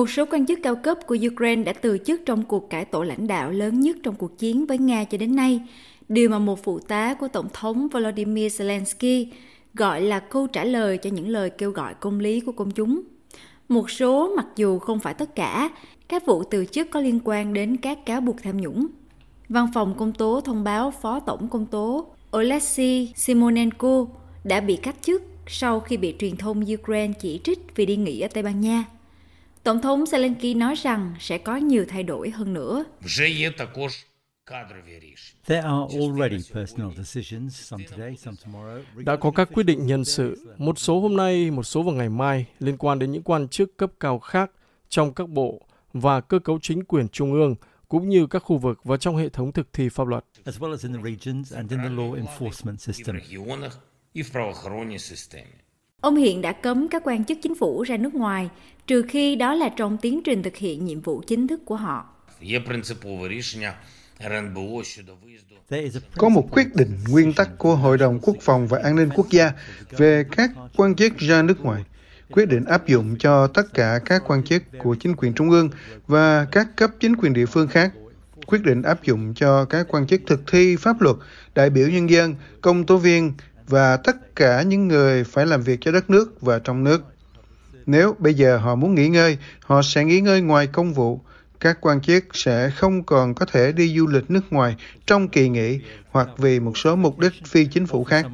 Một số quan chức cao cấp của Ukraine đã từ chức trong cuộc cải tổ lãnh đạo lớn nhất trong cuộc chiến với Nga cho đến nay, điều mà một phụ tá của Tổng thống Volodymyr Zelensky gọi là câu trả lời cho những lời kêu gọi công lý của công chúng. Một số, mặc dù không phải tất cả, các vụ từ chức có liên quan đến các cáo buộc tham nhũng. Văn phòng công tố thông báo Phó Tổng công tố Oleksiy Simonenko đã bị cách chức sau khi bị truyền thông Ukraine chỉ trích vì đi nghỉ ở Tây Ban Nha. Tổng thống Zelensky nói rằng sẽ có nhiều thay đổi hơn nữa. Đã có các quyết định nhân sự, một số hôm nay, một số vào ngày mai, liên quan đến những quan chức cấp cao khác trong các bộ và cơ cấu chính quyền trung ương, cũng như các khu vực và trong hệ thống thực thi pháp luật. Ông hiện đã cấm các quan chức chính phủ ra nước ngoài, trừ khi đó là trong tiến trình thực hiện nhiệm vụ chính thức của họ. Có một quyết định nguyên tắc của Hội đồng Quốc phòng và An ninh Quốc gia về các quan chức ra nước ngoài. Quyết định áp dụng cho tất cả các quan chức của chính quyền trung ương và các cấp chính quyền địa phương khác. Quyết định áp dụng cho các quan chức thực thi pháp luật, đại biểu nhân dân, công tố viên và tất cả những người phải làm việc cho đất nước và trong nước. Nếu bây giờ họ muốn nghỉ ngơi, họ sẽ nghỉ ngơi ngoài công vụ. Các quan chức sẽ không còn có thể đi du lịch nước ngoài trong kỳ nghỉ hoặc vì một số mục đích phi chính phủ khác.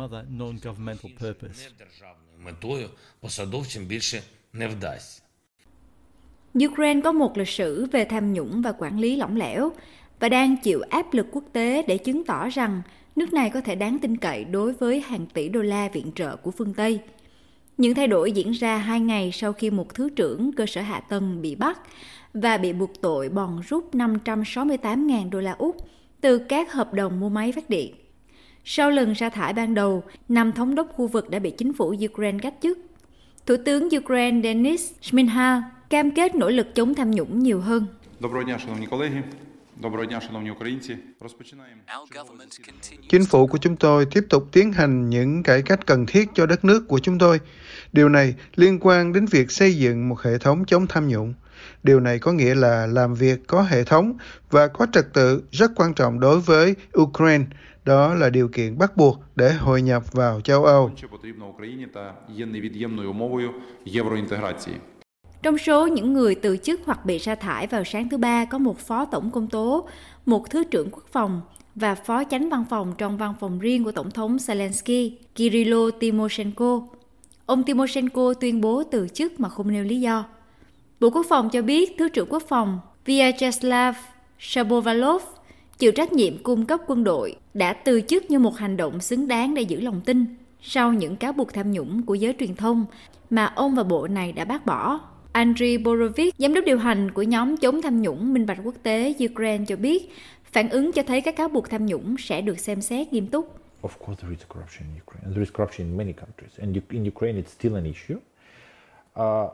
Ukraine có một lịch sử về tham nhũng và quản lý lỏng lẻo và đang chịu áp lực quốc tế để chứng tỏ rằng nước này có thể đáng tin cậy đối với hàng tỷ đô la viện trợ của phương Tây. Những thay đổi diễn ra hai ngày sau khi một thứ trưởng cơ sở hạ tầng bị bắt và bị buộc tội bòn rút 568.000 đô la Úc từ các hợp đồng mua máy phát điện. Sau lần sa thải ban đầu, năm thống đốc khu vực đã bị chính phủ Ukraine cách chức. Thủ tướng Ukraine Denis Shmyhal cam kết nỗ lực chống tham nhũng nhiều hơn. Доброго дня, шановні колеги. Chính phủ của chúng tôi tiếp tục tiến hành những cải cách cần thiết cho đất nước của chúng tôi. Điều này liên quan đến việc xây dựng một hệ thống chống tham nhũng. Điều này có nghĩa là làm việc có hệ thống và có trật tự rất quan trọng đối với Ukraine. Đó là điều kiện bắt buộc để hội nhập vào châu Âu. Trong số những người từ chức hoặc bị sa thải vào sáng thứ Ba có một phó tổng công tố, một thứ trưởng quốc phòng và phó chánh văn phòng trong văn phòng riêng của Tổng thống Zelensky, Kirilo Timoshenko. Ông Timoshenko tuyên bố từ chức mà không nêu lý do. Bộ Quốc phòng cho biết Thứ trưởng Quốc phòng Vyacheslav Shapovalov chịu trách nhiệm cung cấp quân đội đã từ chức như một hành động xứng đáng để giữ lòng tin sau những cáo buộc tham nhũng của giới truyền thông mà ông và bộ này đã bác bỏ. Andriy Borovik, giám đốc điều hành của nhóm chống tham nhũng minh bạch quốc tế Ukraine cho biết, phản ứng cho thấy các cáo buộc tham nhũng sẽ được xem xét nghiêm túc. Of course there is corruption in Ukraine. There is corruption in many countries and in Ukraine it's still an issue. Uh,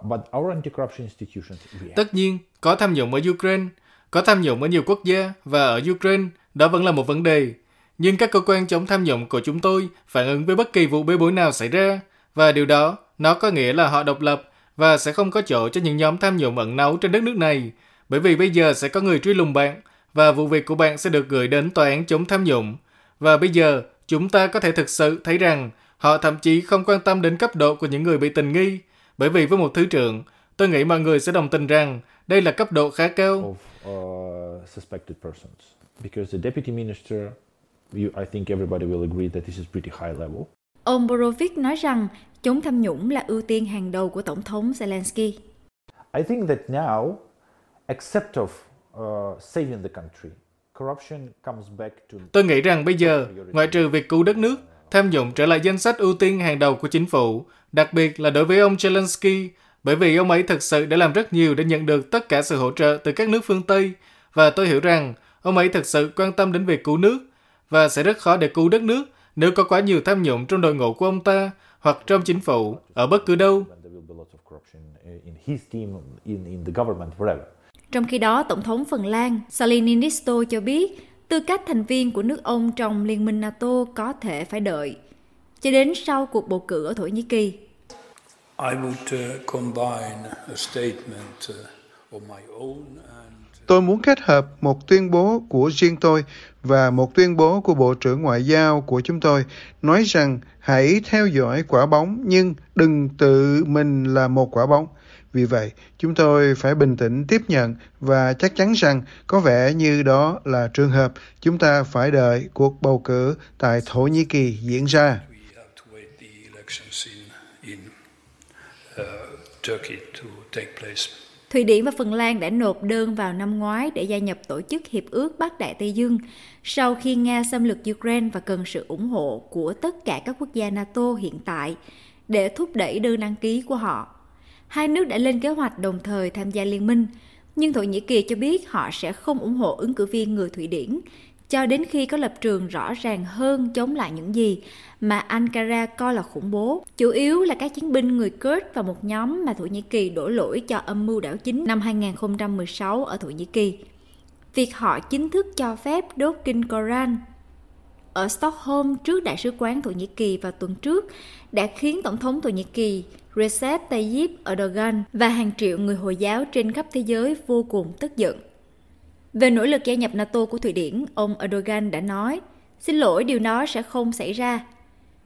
Tất nhiên, có tham nhũng ở Ukraine, có tham nhũng ở nhiều quốc gia và ở Ukraine, đó vẫn là một vấn đề. Nhưng các cơ quan chống tham nhũng của chúng tôi phản ứng với bất kỳ vụ bê bối nào xảy ra và điều đó nó có nghĩa là họ độc lập và sẽ không có chỗ cho những nhóm tham nhũng ẩn náu trên đất nước này, bởi vì bây giờ sẽ có người truy lùng bạn và vụ việc của bạn sẽ được gửi đến tòa án chống tham nhũng. Và bây giờ, chúng ta có thể thực sự thấy rằng họ thậm chí không quan tâm đến cấp độ của những người bị tình nghi, bởi vì với một thứ trưởng, tôi nghĩ mọi người sẽ đồng tình rằng đây là cấp độ khá cao. Of, uh, suspected persons. Because the deputy minister, you, I think everybody will agree that this is pretty high level. Ông Borovik nói rằng chống tham nhũng là ưu tiên hàng đầu của Tổng thống Zelensky. I think that now, except of uh, saving the country, corruption comes back to... Tôi nghĩ rằng bây giờ, ngoại trừ việc cứu đất nước, tham nhũng trở lại danh sách ưu tiên hàng đầu của chính phủ, đặc biệt là đối với ông Zelensky, bởi vì ông ấy thực sự đã làm rất nhiều để nhận được tất cả sự hỗ trợ từ các nước phương Tây, và tôi hiểu rằng ông ấy thực sự quan tâm đến việc cứu nước, và sẽ rất khó để cứu đất nước nếu có quá nhiều tham nhũng trong đội ngũ của ông ta hoặc trong chính phủ, ở bất cứ đâu. Trong khi đó, Tổng thống Phần Lan Sauli Niinisto cho biết tư cách thành viên của nước ông trong Liên minh NATO có thể phải đợi cho đến sau cuộc bầu cử ở Thổ Nhĩ Kỳ. I would uh, combine a statement uh, Tôi muốn kết hợp một tuyên bố của riêng tôi và một tuyên bố của Bộ trưởng Ngoại giao của chúng tôi nói rằng hãy theo dõi quả bóng nhưng đừng tự mình là một quả bóng. Vì vậy, chúng tôi phải bình tĩnh tiếp nhận và chắc chắn rằng có vẻ như đó là trường hợp chúng ta phải đợi cuộc bầu cử tại Thổ Nhĩ Kỳ diễn ra. Thụy Điển và Phần Lan đã nộp đơn vào năm ngoái để gia nhập tổ chức Hiệp ước Bắc Đại Tây Dương sau khi Nga xâm lược Ukraine và cần sự ủng hộ của tất cả các quốc gia NATO hiện tại để thúc đẩy đơn đăng ký của họ. Hai nước đã lên kế hoạch đồng thời tham gia liên minh, nhưng Thổ Nhĩ Kỳ cho biết họ sẽ không ủng hộ ứng cử viên người Thụy Điển cho đến khi có lập trường rõ ràng hơn chống lại những gì mà Ankara coi là khủng bố, chủ yếu là các chiến binh người Kurd và một nhóm mà Thổ Nhĩ Kỳ đổ lỗi cho âm mưu đảo chính năm 2016 ở Thổ Nhĩ Kỳ. Việc họ chính thức cho phép đốt kinh Koran ở Stockholm trước Đại sứ quán Thổ Nhĩ Kỳ vào tuần trước đã khiến Tổng thống Thổ Nhĩ Kỳ Recep Tayyip Erdogan và hàng triệu người Hồi giáo trên khắp thế giới vô cùng tức giận. Về nỗ lực gia nhập NATO của Thụy Điển, ông Erdogan đã nói, xin lỗi điều đó sẽ không xảy ra.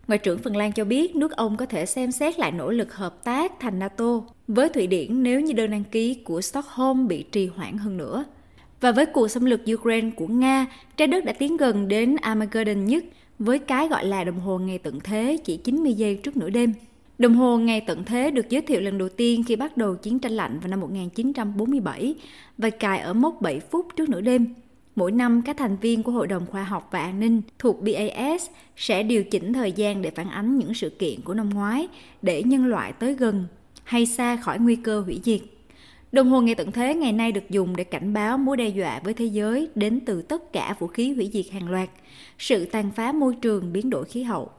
Ngoại trưởng Phần Lan cho biết nước ông có thể xem xét lại nỗ lực hợp tác thành NATO với Thụy Điển nếu như đơn đăng ký của Stockholm bị trì hoãn hơn nữa. Và với cuộc xâm lược Ukraine của Nga, trái đất đã tiến gần đến Armageddon nhất với cái gọi là đồng hồ ngày tận thế chỉ 90 giây trước nửa đêm. Đồng hồ ngày tận thế được giới thiệu lần đầu tiên khi bắt đầu chiến tranh lạnh vào năm 1947 và cài ở mốc 7 phút trước nửa đêm. Mỗi năm, các thành viên của Hội đồng Khoa học và An ninh thuộc BAS sẽ điều chỉnh thời gian để phản ánh những sự kiện của năm ngoái để nhân loại tới gần hay xa khỏi nguy cơ hủy diệt. Đồng hồ ngày tận thế ngày nay được dùng để cảnh báo mối đe dọa với thế giới đến từ tất cả vũ khí hủy diệt hàng loạt, sự tàn phá môi trường, biến đổi khí hậu.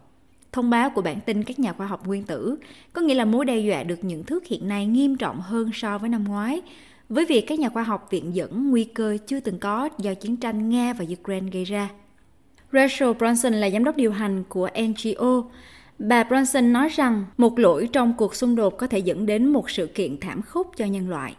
Thông báo của bản tin các nhà khoa học nguyên tử có nghĩa là mối đe dọa được nhận thức hiện nay nghiêm trọng hơn so với năm ngoái, với việc các nhà khoa học viện dẫn nguy cơ chưa từng có do chiến tranh Nga và Ukraine gây ra. Rachel Bronson là giám đốc điều hành của NGO. Bà Bronson nói rằng một lỗi trong cuộc xung đột có thể dẫn đến một sự kiện thảm khốc cho nhân loại.